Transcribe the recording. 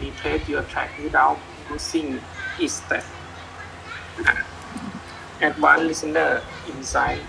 replace your track without losing its step. Advanced listener inside